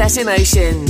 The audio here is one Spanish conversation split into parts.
Sunset Emotions.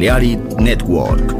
Balearic Network.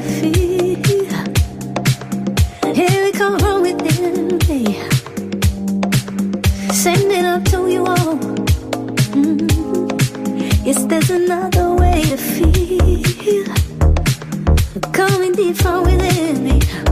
feet from within me. It to you all. Mm-hmm. Yes, there's another way to feel. Coming deep from within me.